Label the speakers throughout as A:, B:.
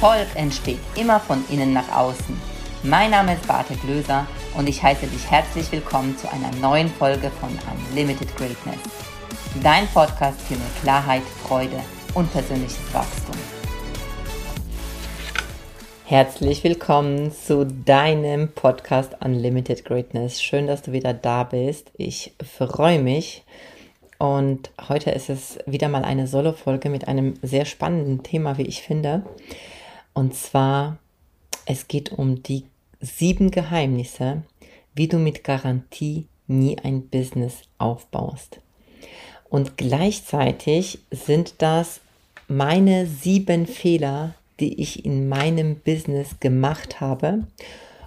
A: Erfolg entsteht immer von innen nach außen. Mein Name ist Bartek Löser und ich heiße dich herzlich willkommen zu einer neuen Folge von Unlimited Greatness. Dein Podcast für mehr Klarheit, Freude und persönliches Wachstum. Herzlich willkommen zu deinem Podcast Unlimited Greatness. Schön, dass du wieder da bist. Ich freue mich. Und heute ist es wieder mal eine Solo-Folge mit einem sehr spannenden Thema, wie ich finde. Und zwar, es geht um die sieben Geheimnisse, wie du mit Garantie nie ein Business aufbaust. Und gleichzeitig sind das meine sieben Fehler, die ich in meinem Business gemacht habe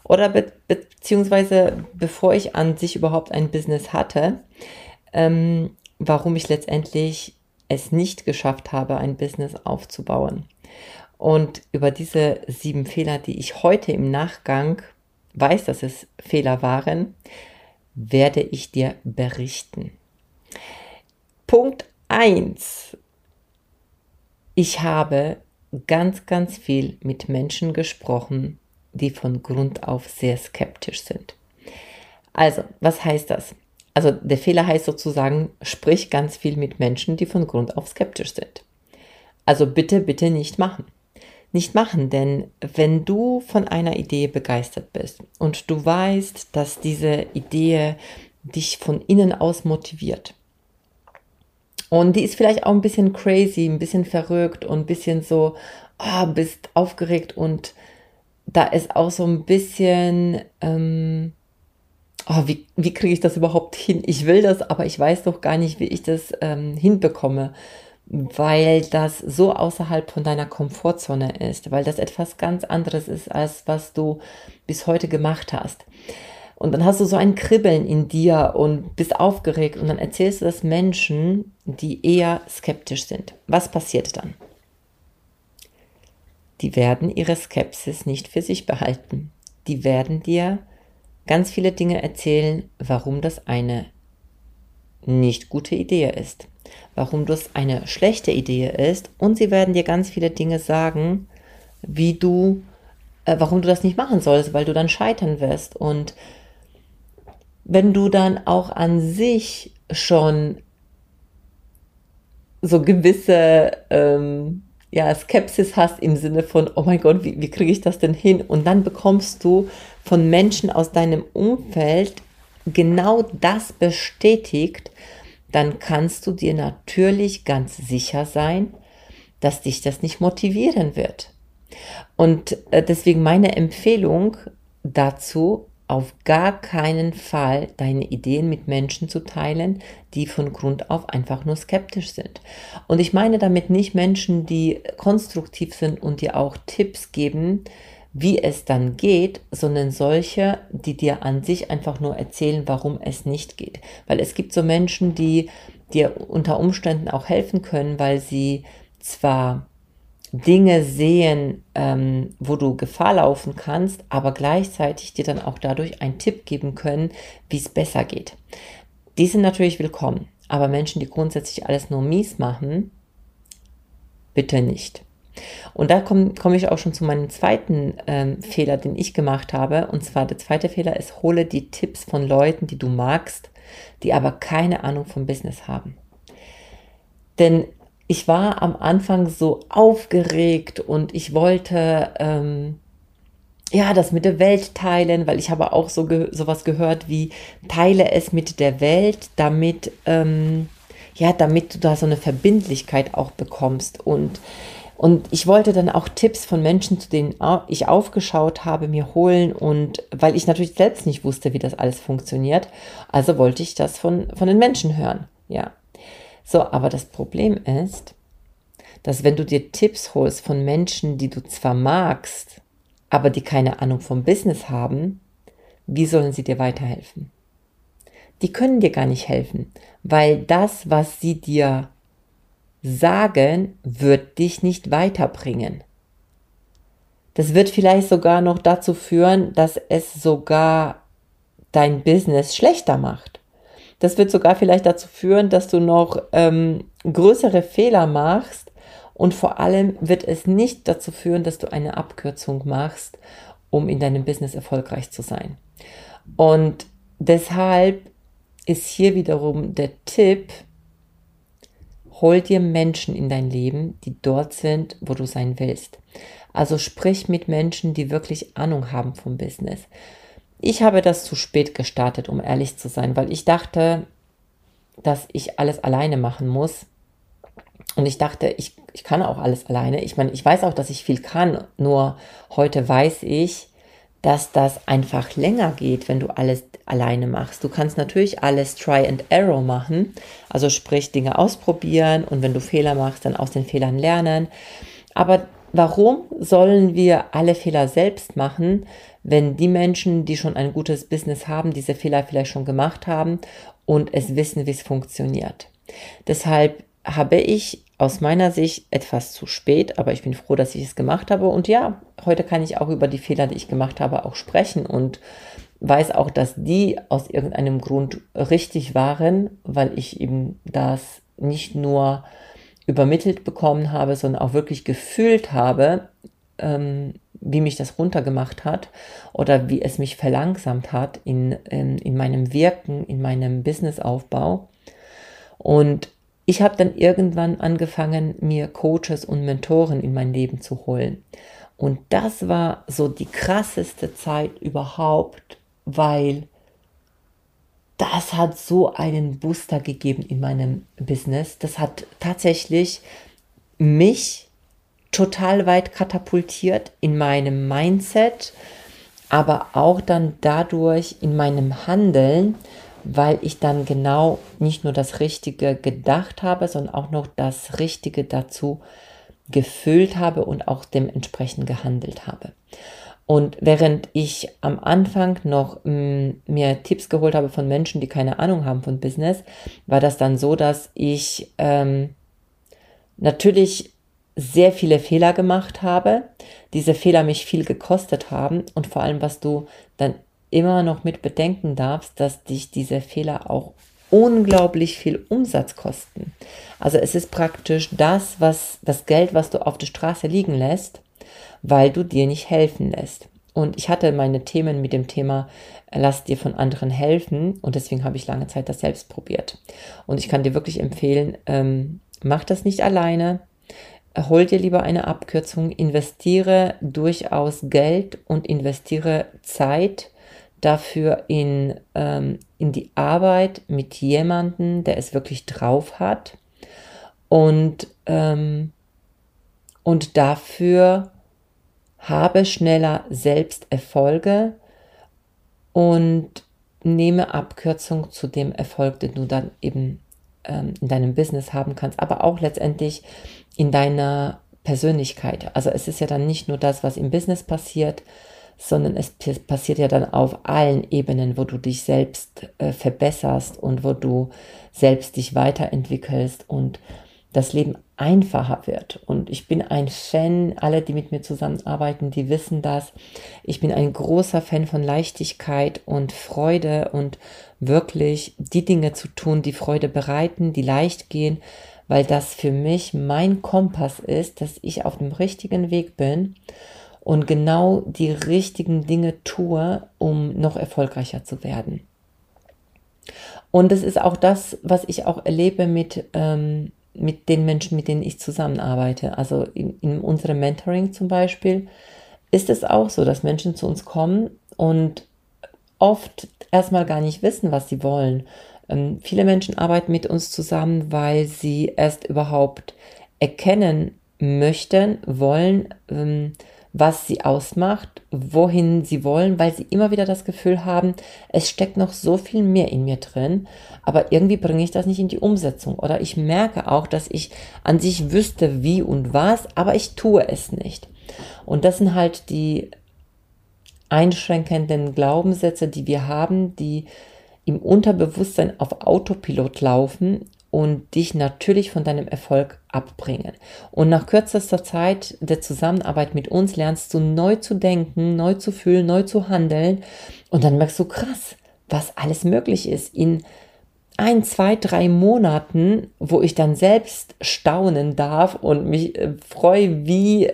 A: oder be beziehungsweise bevor ich an sich überhaupt ein Business hatte, ähm, warum ich letztendlich es nicht geschafft habe, ein Business aufzubauen. Und über diese sieben Fehler, die ich heute im Nachgang weiß, dass es Fehler waren, werde ich dir berichten. Punkt 1. Ich habe ganz, ganz viel mit Menschen gesprochen, die von Grund auf sehr skeptisch sind. Also, was heißt das? Also, der Fehler heißt sozusagen, sprich ganz viel mit Menschen, die von Grund auf skeptisch sind. Also bitte, bitte nicht machen. Nicht machen, denn wenn du von einer Idee begeistert bist und du weißt, dass diese Idee dich von innen aus motiviert, und die ist vielleicht auch ein bisschen crazy, ein bisschen verrückt und ein bisschen so, oh, bist aufgeregt und da ist auch so ein bisschen, ähm, oh, wie, wie kriege ich das überhaupt hin? Ich will das, aber ich weiß doch gar nicht, wie ich das ähm, hinbekomme, weil das so außerhalb von deiner Komfortzone ist, weil das etwas ganz anderes ist, als was du bis heute gemacht hast. Und dann hast du so ein Kribbeln in dir und bist aufgeregt und dann erzählst du das Menschen, die eher skeptisch sind. Was passiert dann? Die werden ihre Skepsis nicht für sich behalten. Die werden dir ganz viele Dinge erzählen, warum das eine nicht gute Idee ist, warum das eine schlechte Idee ist und sie werden dir ganz viele Dinge sagen, wie du, äh, warum du das nicht machen sollst, weil du dann scheitern wirst und wenn du dann auch an sich schon so gewisse ähm, ja, Skepsis hast im Sinne von, oh mein Gott, wie, wie kriege ich das denn hin? Und dann bekommst du von Menschen aus deinem Umfeld genau das bestätigt, dann kannst du dir natürlich ganz sicher sein, dass dich das nicht motivieren wird. Und äh, deswegen meine Empfehlung dazu, auf gar keinen Fall deine Ideen mit Menschen zu teilen, die von Grund auf einfach nur skeptisch sind. Und ich meine damit nicht Menschen, die konstruktiv sind und dir auch Tipps geben, wie es dann geht, sondern solche, die dir an sich einfach nur erzählen, warum es nicht geht. Weil es gibt so Menschen, die dir unter Umständen auch helfen können, weil sie zwar Dinge sehen, ähm, wo du Gefahr laufen kannst, aber gleichzeitig dir dann auch dadurch einen Tipp geben können, wie es besser geht. Die sind natürlich willkommen, aber Menschen, die grundsätzlich alles nur mies machen, bitte nicht. Und da komme komm ich auch schon zu meinem zweiten ähm, Fehler, den ich gemacht habe. Und zwar der zweite Fehler ist, hole die Tipps von Leuten, die du magst, die aber keine Ahnung vom Business haben. Denn ich war am Anfang so aufgeregt und ich wollte ähm, ja das mit der Welt teilen, weil ich habe auch so ge sowas gehört wie teile es mit der Welt, damit ähm, ja damit du da so eine Verbindlichkeit auch bekommst und und ich wollte dann auch Tipps von Menschen, zu denen ich aufgeschaut habe, mir holen und weil ich natürlich selbst nicht wusste, wie das alles funktioniert, also wollte ich das von, von den Menschen hören. Ja. So, aber das Problem ist, dass wenn du dir Tipps holst von Menschen, die du zwar magst, aber die keine Ahnung vom Business haben, wie sollen sie dir weiterhelfen? Die können dir gar nicht helfen, weil das, was sie dir sagen, wird dich nicht weiterbringen. Das wird vielleicht sogar noch dazu führen, dass es sogar dein Business schlechter macht. Das wird sogar vielleicht dazu führen, dass du noch ähm, größere Fehler machst Und vor allem wird es nicht dazu führen, dass du eine Abkürzung machst, um in deinem Business erfolgreich zu sein. Und deshalb ist hier wiederum der Tipp, hol dir Menschen in dein Leben, die dort sind, wo du sein willst. Also sprich mit Menschen, die wirklich Ahnung haben vom Business. Ich habe das zu spät gestartet, um ehrlich zu sein, weil ich dachte, dass ich alles alleine machen muss. Und ich dachte, ich, ich kann auch alles alleine. Ich meine, ich weiß auch, dass ich viel kann, nur heute weiß ich, dass das einfach länger geht, wenn du alles alleine machst. Du kannst natürlich alles Try and Error machen, also sprich Dinge ausprobieren und wenn du Fehler machst, dann aus den Fehlern lernen. Aber warum sollen wir alle Fehler selbst machen, wenn die Menschen, die schon ein gutes Business haben, diese Fehler vielleicht schon gemacht haben und es wissen, wie es funktioniert? Deshalb habe ich aus meiner Sicht etwas zu spät, aber ich bin froh, dass ich es gemacht habe. Und ja, heute kann ich auch über die Fehler, die ich gemacht habe, auch sprechen und weiß auch, dass die aus irgendeinem Grund richtig waren, weil ich eben das nicht nur übermittelt bekommen habe, sondern auch wirklich gefühlt habe, ähm, wie mich das runtergemacht hat oder wie es mich verlangsamt hat in, in, in meinem Wirken, in meinem Businessaufbau. Und ich habe dann irgendwann angefangen, mir Coaches und Mentoren in mein Leben zu holen. Und das war so die krasseste Zeit überhaupt, weil das hat so einen Booster gegeben in meinem Business. Das hat tatsächlich mich total weit katapultiert in meinem Mindset, aber auch dann dadurch in meinem Handeln, weil ich dann genau nicht nur das Richtige gedacht habe, sondern auch noch das Richtige dazu gefühlt habe und auch dementsprechend gehandelt habe. Und während ich am Anfang noch mh, mm, mir Tipps geholt habe von Menschen, die keine Ahnung haben von Business, war das dann so, dass ich ähm, natürlich sehr viele Fehler gemacht habe, diese Fehler mich viel gekostet haben und vor allem, was du dann immer noch mit bedenken darfst, dass dich diese Fehler auch unglaublich viel Umsatz kosten. Also es ist praktisch das, was das Geld, was du auf der Straße liegen lässt, weil du dir nicht helfen lässt. Und ich hatte meine Themen mit dem Thema lass dir von anderen helfen und deswegen habe ich lange Zeit das selbst probiert. Und ich kann dir wirklich empfehlen, ähm, mach das nicht alleine. Hol dir lieber eine Abkürzung, investiere durchaus Geld und investiere Zeit dafür in, ähm, in die Arbeit mit jemandem, der es wirklich drauf hat und, ähm, und dafür habe schneller selbst Erfolge und nehme Abkürzung zu dem Erfolg, den du dann eben ähm, in deinem Business haben kannst, aber auch letztendlich in deiner Persönlichkeit. Also es ist ja dann nicht nur das, was im Business passiert, sondern es passiert ja dann auf allen Ebenen, wo du dich selbst äh, verbesserst und wo du selbst dich weiterentwickelst und das Leben einfacher wird. Und ich bin ein Fan, alle, die mit mir zusammenarbeiten, die wissen das. Ich bin ein großer Fan von Leichtigkeit und Freude und wirklich die Dinge zu tun, die Freude bereiten, die leicht gehen, weil das für mich mein Kompass ist, dass ich auf dem richtigen Weg bin und genau die richtigen Dinge tue, um noch erfolgreicher zu werden. Und es ist auch das, was ich auch erlebe mit, ähm, mit den Menschen, mit denen ich zusammenarbeite. Also in, in unserem Mentoring zum Beispiel ist es auch so, dass Menschen zu uns kommen und oft erstmal gar nicht wissen, was sie wollen. Ähm, viele Menschen arbeiten mit uns zusammen, weil sie erst überhaupt erkennen möchten, wollen, ähm, was sie ausmacht, wohin sie wollen, weil sie immer wieder das Gefühl haben, es steckt noch so viel mehr in mir drin, aber irgendwie bringe ich das nicht in die Umsetzung. Oder ich merke auch, dass ich an sich wüsste, wie und was, aber ich tue es nicht. Und das sind halt die einschränkenden Glaubenssätze, die wir haben, die im Unterbewusstsein auf Autopilot laufen und dich natürlich von deinem Erfolg abbringen. Und nach kürzester Zeit der Zusammenarbeit mit uns lernst du neu zu denken, neu zu fühlen, neu zu handeln und dann merkst du krass, was alles möglich ist in ein, zwei, drei Monaten, wo ich dann selbst staunen darf und mich äh, freue, wie,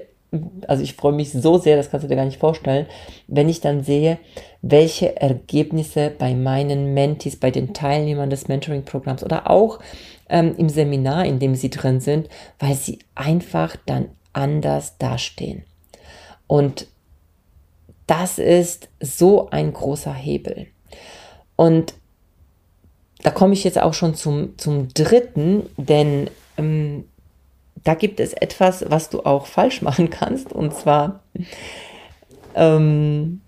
A: also ich freue mich so sehr, das kannst du dir gar nicht vorstellen, wenn ich dann sehe, welche Ergebnisse bei meinen Mentees, bei den Teilnehmern des Mentoring-Programms oder auch ähm, im Seminar, in dem sie drin sind, weil sie einfach dann anders dastehen. Und das ist so ein großer Hebel. Und da komme ich jetzt auch schon zum, zum dritten, denn ähm, da gibt es etwas, was du auch falsch machen kannst. Und zwar, ähm,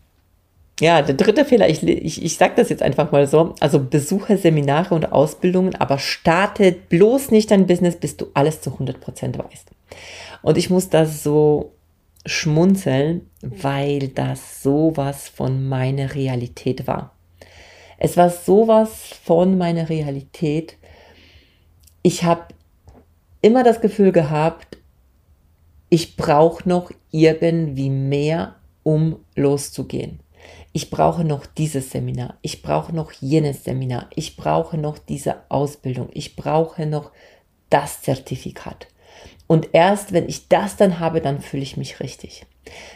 A: ja, der dritte Fehler, ich, ich, ich sage das jetzt einfach mal so, also besuche Seminare und Ausbildungen, aber starte bloß nicht dein Business, bis du alles zu 100% weißt. Und ich muss das so schmunzeln, weil das sowas von meiner Realität war. Es war sowas von meiner Realität. Ich habe immer das Gefühl gehabt, ich brauche noch irgendwie mehr, um loszugehen. Ich brauche noch dieses Seminar, ich brauche noch jenes Seminar, ich brauche noch diese Ausbildung, ich brauche noch das Zertifikat. Und erst wenn ich das dann habe, dann fühle ich mich richtig.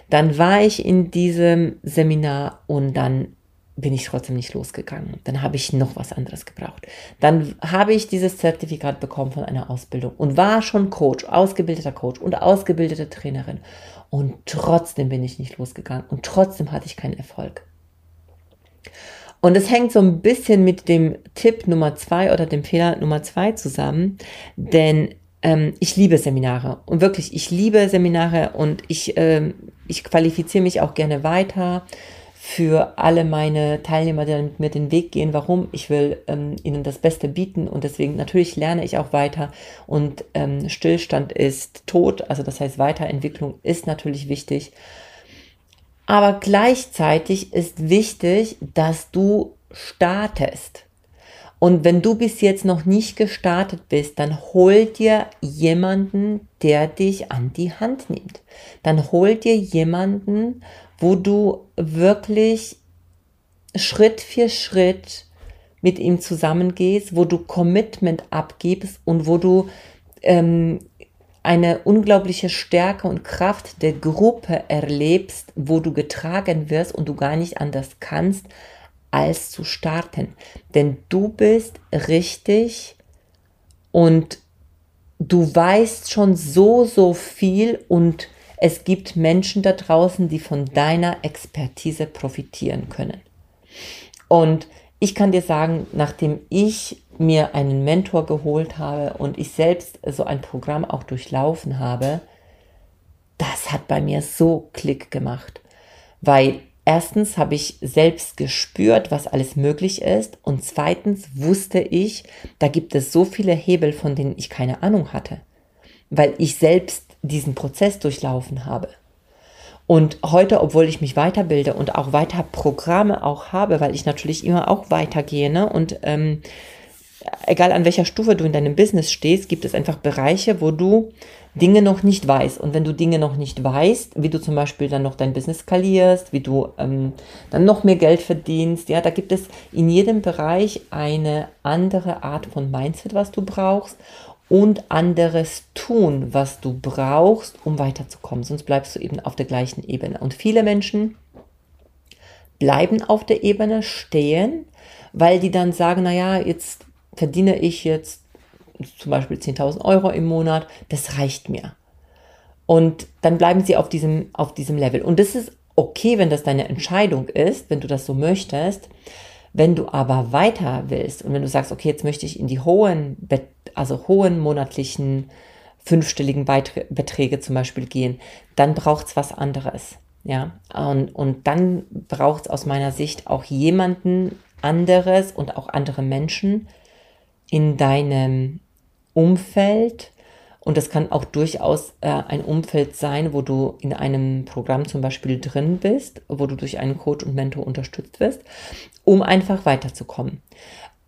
A: Dann war ich in diesem Seminar und dann bin ich trotzdem nicht losgegangen. Dann habe ich noch was anderes gebraucht. Dann habe ich dieses Zertifikat bekommen von einer Ausbildung und war schon Coach, ausgebildeter Coach und ausgebildete Trainerin. Und trotzdem bin ich nicht losgegangen und trotzdem hatte ich keinen Erfolg. Und es hängt so ein bisschen mit dem Tipp Nummer zwei oder dem Fehler Nummer zwei zusammen, denn ähm, ich liebe Seminare und wirklich, ich liebe Seminare und ich, ähm, ich qualifiziere mich auch gerne weiter für alle meine Teilnehmer, die mit mir den Weg gehen. Warum? Ich will ähm, ihnen das Beste bieten und deswegen natürlich lerne ich auch weiter und ähm, Stillstand ist tot, also das heißt Weiterentwicklung ist natürlich wichtig. Aber gleichzeitig ist wichtig, dass du startest. Und wenn du bis jetzt noch nicht gestartet bist, dann hol dir jemanden, der dich an die Hand nimmt. Dann hol dir jemanden, wo du wirklich Schritt für Schritt mit ihm zusammengehst, wo du Commitment abgibst und wo du ähm, eine unglaubliche Stärke und Kraft der Gruppe erlebst, wo du getragen wirst und du gar nicht anders kannst, als zu starten. Denn du bist richtig und du weißt schon so, so viel und es gibt Menschen da draußen, die von deiner Expertise profitieren können. Und ich kann dir sagen, nachdem ich mir einen Mentor geholt habe und ich selbst so ein Programm auch durchlaufen habe, das hat bei mir so Klick gemacht, weil erstens habe ich selbst gespürt, was alles möglich ist und zweitens wusste ich, da gibt es so viele Hebel, von denen ich keine Ahnung hatte, weil ich selbst diesen Prozess durchlaufen habe. Und heute, obwohl ich mich weiterbilde und auch weiter Programme auch habe, weil ich natürlich immer auch weitergehe, ne? und ähm, egal an welcher Stufe du in deinem Business stehst, gibt es einfach Bereiche, wo du Dinge noch nicht weißt. Und wenn du Dinge noch nicht weißt, wie du zum Beispiel dann noch dein Business skalierst, wie du ähm, dann noch mehr Geld verdienst, ja, da gibt es in jedem Bereich eine andere Art von Mindset, was du brauchst und anderes tun, was du brauchst, um weiterzukommen. Sonst bleibst du eben auf der gleichen Ebene. Und viele Menschen bleiben auf der Ebene stehen, weil die dann sagen, naja, jetzt verdiene ich jetzt zum Beispiel 10.000 Euro im Monat, das reicht mir. Und dann bleiben sie auf diesem, auf diesem Level. Und das ist okay, wenn das deine Entscheidung ist, wenn du das so möchtest. Wenn du aber weiter willst und wenn du sagst, okay, jetzt möchte ich in die hohen, also hohen monatlichen fünfstelligen Beträge zum Beispiel gehen, dann braucht es was anderes. Ja, und, und dann braucht es aus meiner Sicht auch jemanden anderes und auch andere Menschen in deinem Umfeld, und das kann auch durchaus äh, ein Umfeld sein, wo du in einem Programm zum Beispiel drin bist, wo du durch einen Coach und Mentor unterstützt wirst, um einfach weiterzukommen.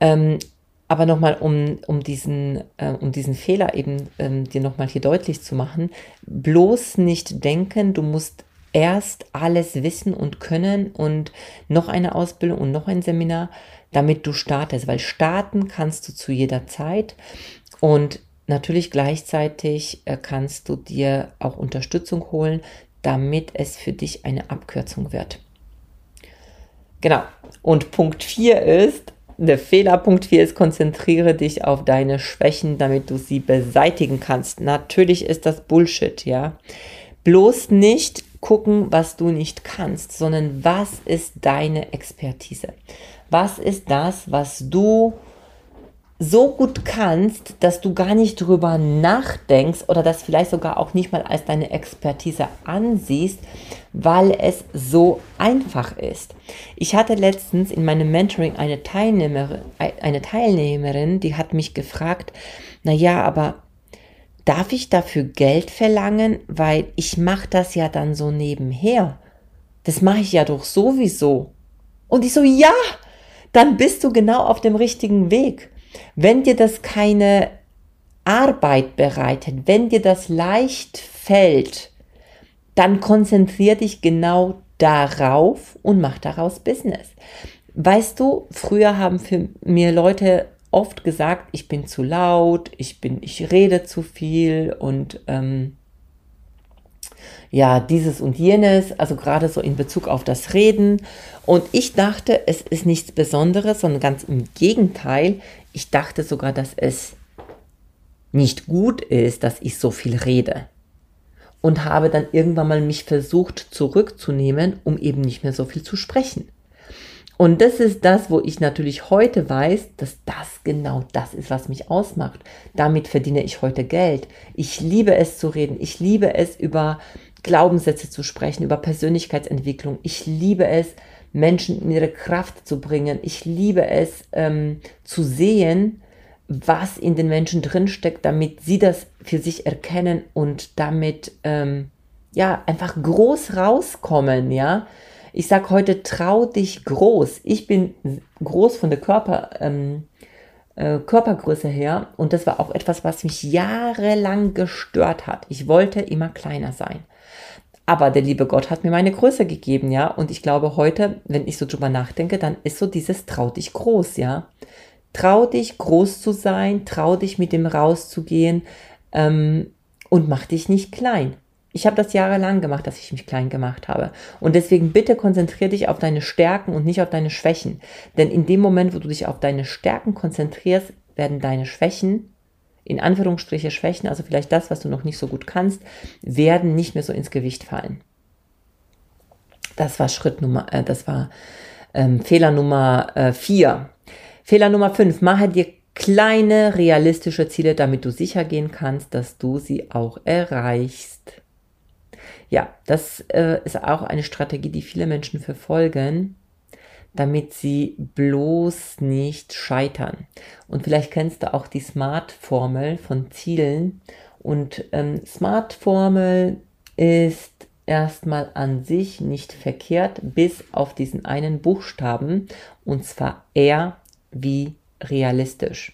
A: Ähm, aber nochmal, um, um, diesen, äh, um diesen Fehler eben ähm, dir nochmal hier deutlich zu machen, bloß nicht denken, du musst erst alles wissen und können und noch eine Ausbildung und noch ein Seminar. damit du startest, weil starten kannst du zu jeder Zeit und natürlich gleichzeitig äh, kannst du dir auch Unterstützung holen, damit es für dich eine Abkürzung wird. Genau. Und Punkt 4 ist, der Fehlerpunkt 4 ist, konzentriere dich auf deine Schwächen, damit du sie beseitigen kannst. Natürlich ist das Bullshit, ja. Bloß nicht gucken, was du nicht kannst, sondern was ist deine Expertise? Was ist das, was du so gut kannst, dass du gar nicht drüber nachdenkst oder das vielleicht sogar auch nicht mal als deine Expertise ansiehst, weil es so einfach ist. Ich hatte letztens in meinem Mentoring eine Teilnehmerin, eine Teilnehmerin, die hat mich gefragt, na ja, aber darf ich dafür Geld verlangen, weil ich mache das ja dann so nebenher. Das mache ich ja doch sowieso. Und ich so, ja, dann bist du genau auf dem richtigen Weg. Wenn dir das keine Arbeit bereitet, wenn dir das leicht fällt, dann konzentrier dich genau darauf und mach daraus Business. Weißt du, früher haben für mir Leute oft gesagt, ich bin zu laut, ich bin, ich rede zu viel und ähm, ja, dieses und jenes, also gerade so in Bezug auf das Reden. Und ich dachte, es ist nichts Besonderes, sondern ganz im Gegenteil. Ich dachte sogar, dass es nicht gut ist, dass ich so viel rede. Und habe dann irgendwann mal mich versucht zurückzunehmen, um eben nicht mehr so viel zu sprechen. Und das ist das, wo ich natürlich heute weiß, dass das genau das ist, was mich ausmacht. Damit verdiene ich heute Geld. Ich liebe es zu reden. Ich liebe es, über Glaubenssätze zu sprechen, über Persönlichkeitsentwicklung. Ich liebe es, Menschen in ihre Kraft zu bringen. Ich liebe es ähm, zu sehen, was in den Menschen drinsteckt, damit sie das für sich erkennen und damit ähm, ja einfach groß rauskommen, ja ich sage heute, trau dich groß. Ich bin groß von der Körper, ähm, äh, Körpergröße her und das war auch etwas, was mich jahrelang gestört hat. Ich wollte immer kleiner sein. Aber der liebe Gott hat mir meine Größe gegeben, ja. Und ich glaube heute, wenn ich so drüber nachdenke, dann ist so dieses trau dich groß, ja. Trau dich groß zu sein, trau dich mit dem rauszugehen ähm, und mach dich nicht klein. Ich habe das jahrelang gemacht, dass ich mich klein gemacht habe. Und deswegen bitte konzentriere dich auf deine Stärken und nicht auf deine Schwächen. Denn in dem Moment, wo du dich auf deine Stärken konzentrierst, werden deine Schwächen, in Anführungsstriche Schwächen, also vielleicht das, was du noch nicht so gut kannst, werden nicht mehr so ins Gewicht fallen. Das war Schritt Nummer, äh, das war ähm, Fehler Nummer äh, vier. Fehler Nummer fünf, mache dir kleine realistische Ziele, damit du sicher gehen kannst, dass du sie auch erreichst. Ja, das äh, ist auch eine Strategie, die viele Menschen verfolgen, damit sie bloß nicht scheitern. Und vielleicht kennst du auch die SMART-Formel von Zielen. Und ähm, SMART-Formel ist erstmal an sich nicht verkehrt, bis auf diesen einen Buchstaben, und zwar R wie realistisch.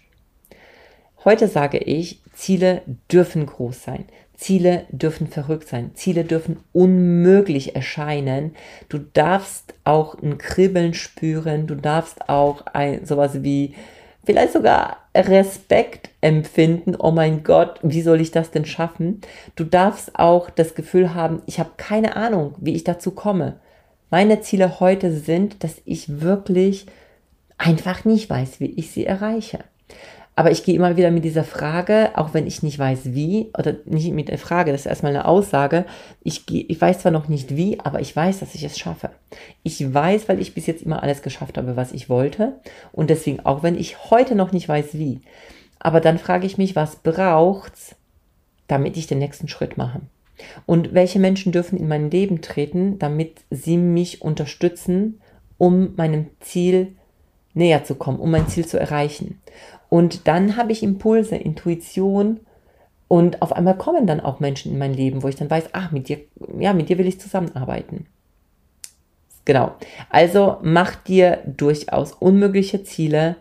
A: Heute sage ich, Ziele dürfen groß sein. Ziele dürfen verrückt sein. Ziele dürfen unmöglich erscheinen. Du darfst auch ein Kribbeln spüren. Du darfst auch ein, sowas wie vielleicht sogar Respekt empfinden. Oh mein Gott, wie soll ich das denn schaffen? Du darfst auch das Gefühl haben, ich habe keine Ahnung, wie ich dazu komme. Meine Ziele heute sind, dass ich wirklich einfach nicht weiß, wie ich sie erreiche. Aber ich gehe immer wieder mit dieser Frage, auch wenn ich nicht weiß wie, oder nicht mit der Frage, das ist erstmal eine Aussage. Ich, gehe, ich weiß zwar noch nicht wie, aber ich weiß, dass ich es schaffe. Ich weiß, weil ich bis jetzt immer alles geschafft habe, was ich wollte. Und deswegen, auch wenn ich heute noch nicht weiß wie. Aber dann frage ich mich, was braucht's, damit ich den nächsten Schritt mache? Und welche Menschen dürfen in mein Leben treten, damit sie mich unterstützen, um meinem Ziel näher zu kommen, um mein Ziel zu erreichen. Und dann habe ich Impulse, Intuition und auf einmal kommen dann auch Menschen in mein Leben, wo ich dann weiß, ach, mit dir, ja, mit dir will ich zusammenarbeiten. Genau. Also mach dir durchaus unmögliche Ziele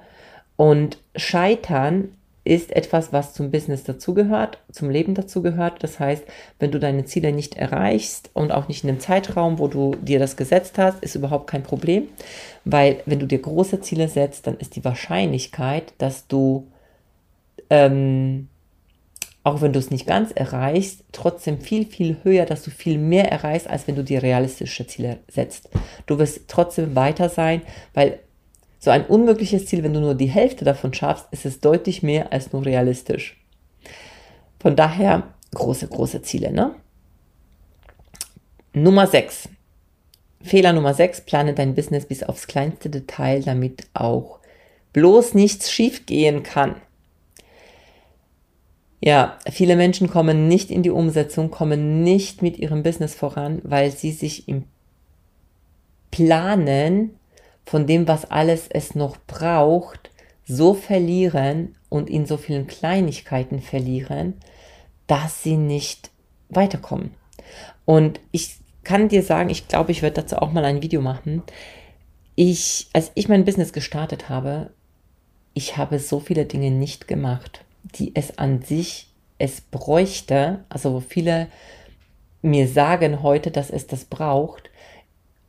A: und scheitern ist etwas, was zum Business dazugehört, zum Leben dazugehört. Das heißt, wenn du deine Ziele nicht erreichst und auch nicht in dem Zeitraum, wo du dir das gesetzt hast, ist überhaupt kein Problem, weil wenn du dir große Ziele setzt, dann ist die Wahrscheinlichkeit, dass du, ähm, auch wenn du es nicht ganz erreichst, trotzdem viel, viel höher, dass du viel mehr erreichst, als wenn du dir realistische Ziele setzt. Du wirst trotzdem weiter sein, weil so ein unmögliches Ziel, wenn du nur die Hälfte davon schaffst, ist es deutlich mehr als nur realistisch. Von daher große, große Ziele, ne? Nummer 6. Fehler Nummer 6, plane dein Business bis aufs kleinste Detail, damit auch bloß nichts schiefgehen kann. Ja, viele Menschen kommen nicht in die Umsetzung, kommen nicht mit ihrem Business voran, weil sie sich im Planen von dem, was alles es noch braucht, so verlieren und in so vielen Kleinigkeiten verlieren, dass sie nicht weiterkommen. Und ich kann dir sagen, ich glaube, ich werde dazu auch mal ein Video machen. Ich, als ich mein Business gestartet habe, ich habe so viele Dinge nicht gemacht, die es an sich es bräuchte, also wo viele mir sagen heute, dass es das braucht.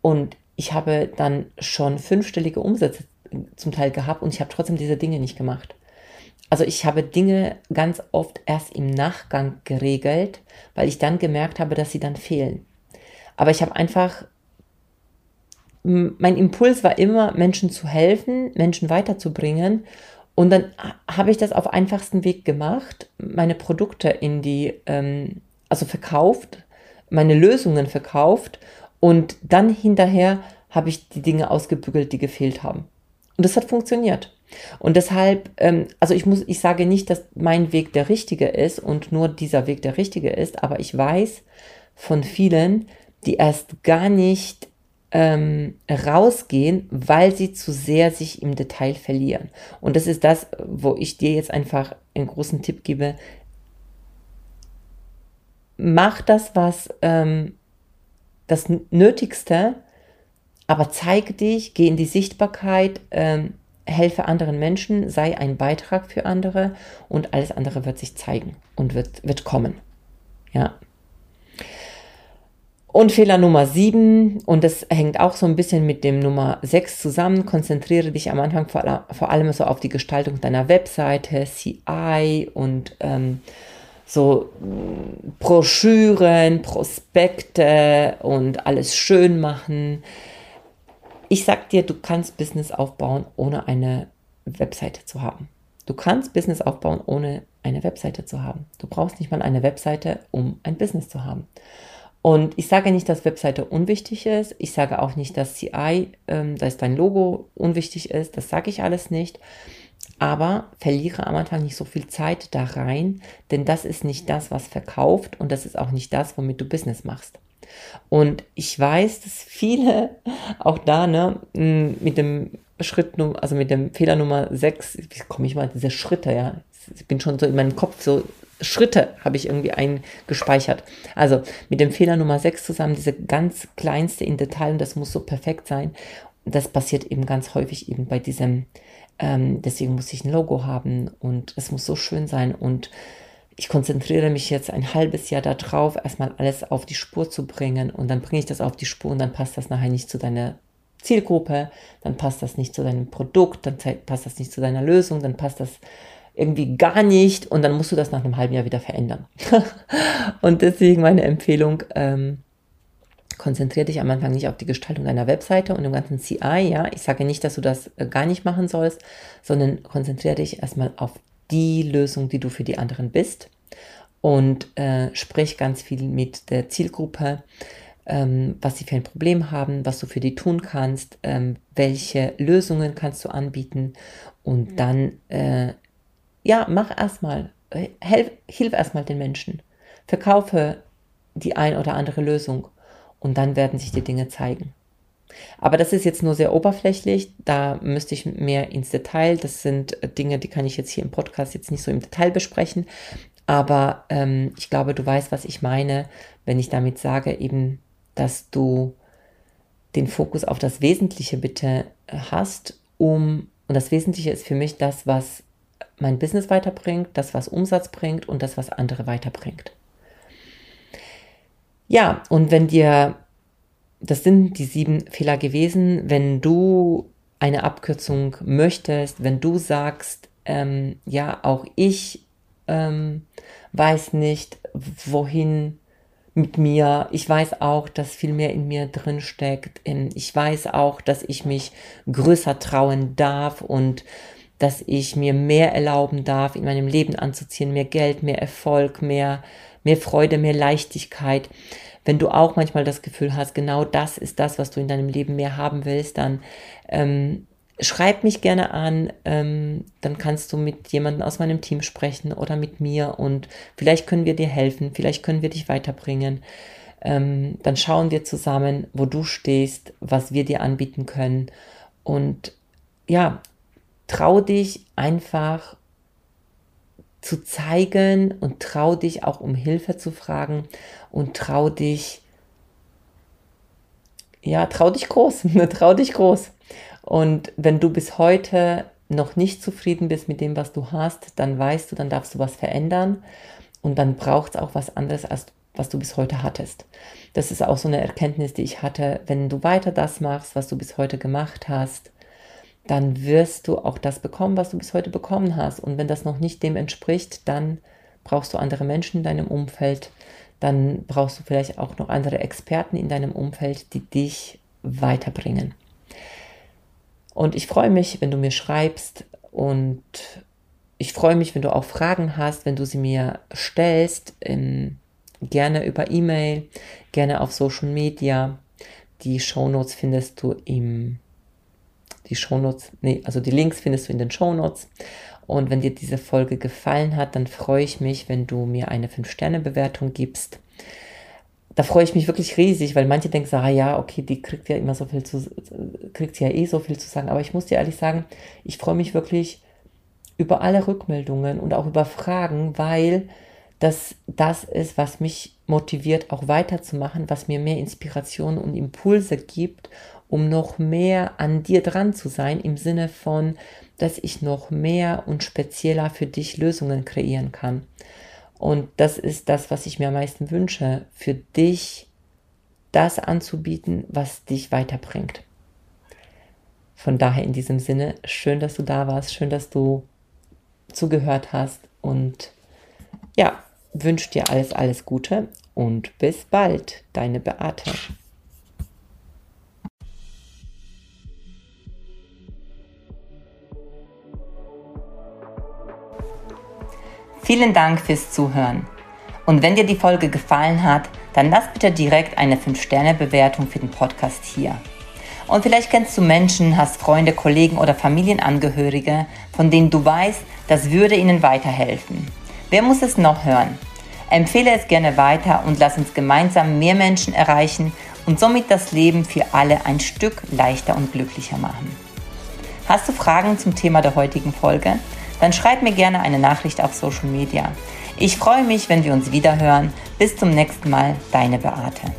A: Und ich habe dann schon fünfstellige Umsätze zum Teil gehabt und ich habe trotzdem diese Dinge nicht gemacht. Also ich habe Dinge ganz oft erst im Nachgang geregelt, weil ich dann gemerkt habe, dass sie dann fehlen. Aber ich habe einfach, mein Impuls war immer, Menschen zu helfen, Menschen weiterzubringen. Und dann habe ich das auf einfachsten Weg gemacht, meine Produkte in die, ähm, also verkauft, meine Lösungen verkauft und dann hinterher habe ich die Dinge ausgebügelt, die gefehlt haben. Und das hat funktioniert. Und deshalb, ähm, also ich muss, ich sage nicht, dass mein Weg der richtige ist und nur dieser Weg der richtige ist, aber ich weiß von vielen, die erst gar nicht ähm, rausgehen, weil sie zu sehr sich im Detail verlieren. Und das ist das, wo ich dir jetzt einfach einen großen Tipp gebe. Mach das, was ähm, das Nötigste, aber zeige dich, geh in die Sichtbarkeit, ähm, helfe anderen Menschen, sei ein Beitrag für andere und alles andere wird sich zeigen und wird, wird kommen. Ja. Und Fehler Nummer 7, und das hängt auch so ein bisschen mit dem Nummer 6 zusammen, konzentriere dich am Anfang vor, vor allem so auf die Gestaltung deiner Webseite, CI und ähm, so Broschüren, Prospekte und alles schön machen. Ich sag dir, du kannst Business aufbauen, ohne eine Webseite zu haben. Du kannst Business aufbauen, ohne eine Webseite zu haben. Du brauchst nicht mal eine Webseite, um ein Business zu haben. Und ich sage nicht, dass Webseite unwichtig ist. Ich sage auch nicht, dass CI, ähm, dass dein Logo unwichtig ist. Das sage ich alles nicht aber verliere am Anfang nicht so viel Zeit da rein, denn das ist nicht das, was verkauft und das ist auch nicht das, womit du Business machst. Und ich weiß, dass viele auch da, ne, mit dem Schritt, also mit dem Fehler Nummer 6, wie komme ich mal diese Schritte, ja? Ich bin schon so in meinem Kopf so Schritte habe ich irgendwie eingespeichert. Also mit dem Fehler Nummer 6 zusammen, diese ganz kleinste in Detail und das muss so perfekt sein. Das passiert eben ganz häufig eben bei diesem ähm, deswegen muss ich ein Logo haben und es muss so schön sein. Und ich konzentriere mich jetzt ein halbes Jahr darauf, erstmal alles auf die Spur zu bringen. Und dann bringe ich das auf die Spur und dann passt das nachher nicht zu deiner Zielgruppe, dann passt das nicht zu deinem Produkt, dann passt das nicht zu deiner Lösung, dann passt das irgendwie gar nicht. Und dann musst du das nach einem halben Jahr wieder verändern. und deswegen meine Empfehlung, ähm, konzentriere dich am Anfang nicht auf die Gestaltung deiner Webseite und dem ganzen CI, ja. Ich sage nicht, dass du das äh, gar nicht machen sollst, sondern konzentriere dich erstmal auf die Lösung, die du für die anderen bist und äh, sprich ganz viel mit der Zielgruppe, ähm, was sie für ein Problem haben, was du für die tun kannst, ähm, welche Lösungen kannst du anbieten und dann, äh, ja, mach erstmal, äh, hilf erstmal den Menschen, verkaufe die ein oder andere Lösung und dann werden sich die Dinge zeigen. Aber das ist jetzt nur sehr oberflächlich, da müsste ich mehr ins Detail. Das sind Dinge, die kann ich jetzt hier im Podcast jetzt nicht so im Detail besprechen. Aber ähm, ich glaube, du weißt, was ich meine, wenn ich damit sage, eben, dass du den Fokus auf das Wesentliche bitte hast, um, und das Wesentliche ist für mich das, was mein Business weiterbringt, das, was Umsatz bringt und das, was andere weiterbringt. Ja, und wenn dir, das sind die sieben Fehler gewesen, wenn du eine Abkürzung möchtest, wenn du sagst, ähm, ja, auch ich ähm, weiß nicht, wohin mit mir. Ich weiß auch, dass viel mehr in mir drin steckt. Ähm, ich weiß auch, dass ich mich größer trauen darf und dass ich mir mehr erlauben darf, in meinem Leben anzuziehen, mehr Geld, mehr Erfolg, mehr, mehr Freude, mehr Leichtigkeit. Wenn du auch manchmal das Gefühl hast, genau das ist das, was du in deinem Leben mehr haben willst, dann ähm, schreib mich gerne an, ähm, dann kannst du mit jemandem aus meinem Team sprechen oder mit mir und vielleicht können wir dir helfen, vielleicht können wir dich weiterbringen. Ähm, dann schauen wir zusammen, wo du stehst, was wir dir anbieten können und ja, trau dich einfach zu zeigen und trau dich auch um Hilfe zu fragen und trau dich, ja, trau dich groß, trau dich groß. Und wenn du bis heute noch nicht zufrieden bist mit dem, was du hast, dann weißt du, dann darfst du was verändern und dann braucht es auch was anderes, als was du bis heute hattest. Das ist auch so eine Erkenntnis, die ich hatte. Wenn du weiter das machst, was du bis heute gemacht hast, dann wirst du auch das bekommen, was du bis heute bekommen hast. Und wenn das noch nicht dem entspricht, dann brauchst du andere Menschen in deinem Umfeld, dann brauchst du vielleicht auch noch andere Experten in deinem Umfeld, die dich weiterbringen. Und ich freue mich, wenn du mir schreibst und ich freue mich, wenn du auch Fragen hast, wenn du sie mir stellst, ähm, gerne über E-Mail, gerne auf Social Media. Die Shownotes findest du im die Shownotes, nee, also die Links findest du in den Shownotes. Und wenn dir diese Folge gefallen hat, dann freue ich mich, wenn du mir eine 5-Sterne-Bewertung gibst da freue ich mich wirklich riesig, weil manche denken, ah ja, okay, die kriegt ja immer so viel zu, kriegt ja eh so viel zu sagen. Aber ich muss dir ehrlich sagen, ich freue mich wirklich über alle Rückmeldungen und auch über Fragen, weil das das ist, was mich motiviert, auch weiterzumachen, was mir mehr Inspiration und Impulse gibt, um noch mehr an dir dran zu sein, im Sinne von, dass ich noch mehr und spezieller für dich Lösungen kreieren kann. Und das ist das, was ich mir am meisten wünsche, für dich das anzubieten, was dich weiterbringt. Von daher in diesem Sinne, schön, dass du da warst, schön, dass du zugehört hast und ja, wünsche dir alles, alles Gute und bis bald, deine Beate.
B: Vielen Dank fürs Zuhören. Und wenn dir die Folge gefallen hat, dann lass bitte direkt eine 5-Sterne-Bewertung für den Podcast hier. Und vielleicht kennst du Menschen, hast Freunde, Kollegen oder Familienangehörige, von denen du weißt, das würde ihnen weiterhelfen. Wer muss es noch hören? Empfehle es gerne weiter und lass uns gemeinsam mehr Menschen erreichen und somit das Leben für alle ein Stück leichter und glücklicher machen. Hast du Fragen zum Thema der heutigen Folge? dann schreib mir gerne eine Nachricht auf Social Media. Ich freue mich, wenn wir uns wieder hören. Bis zum nächsten Mal, deine Beate.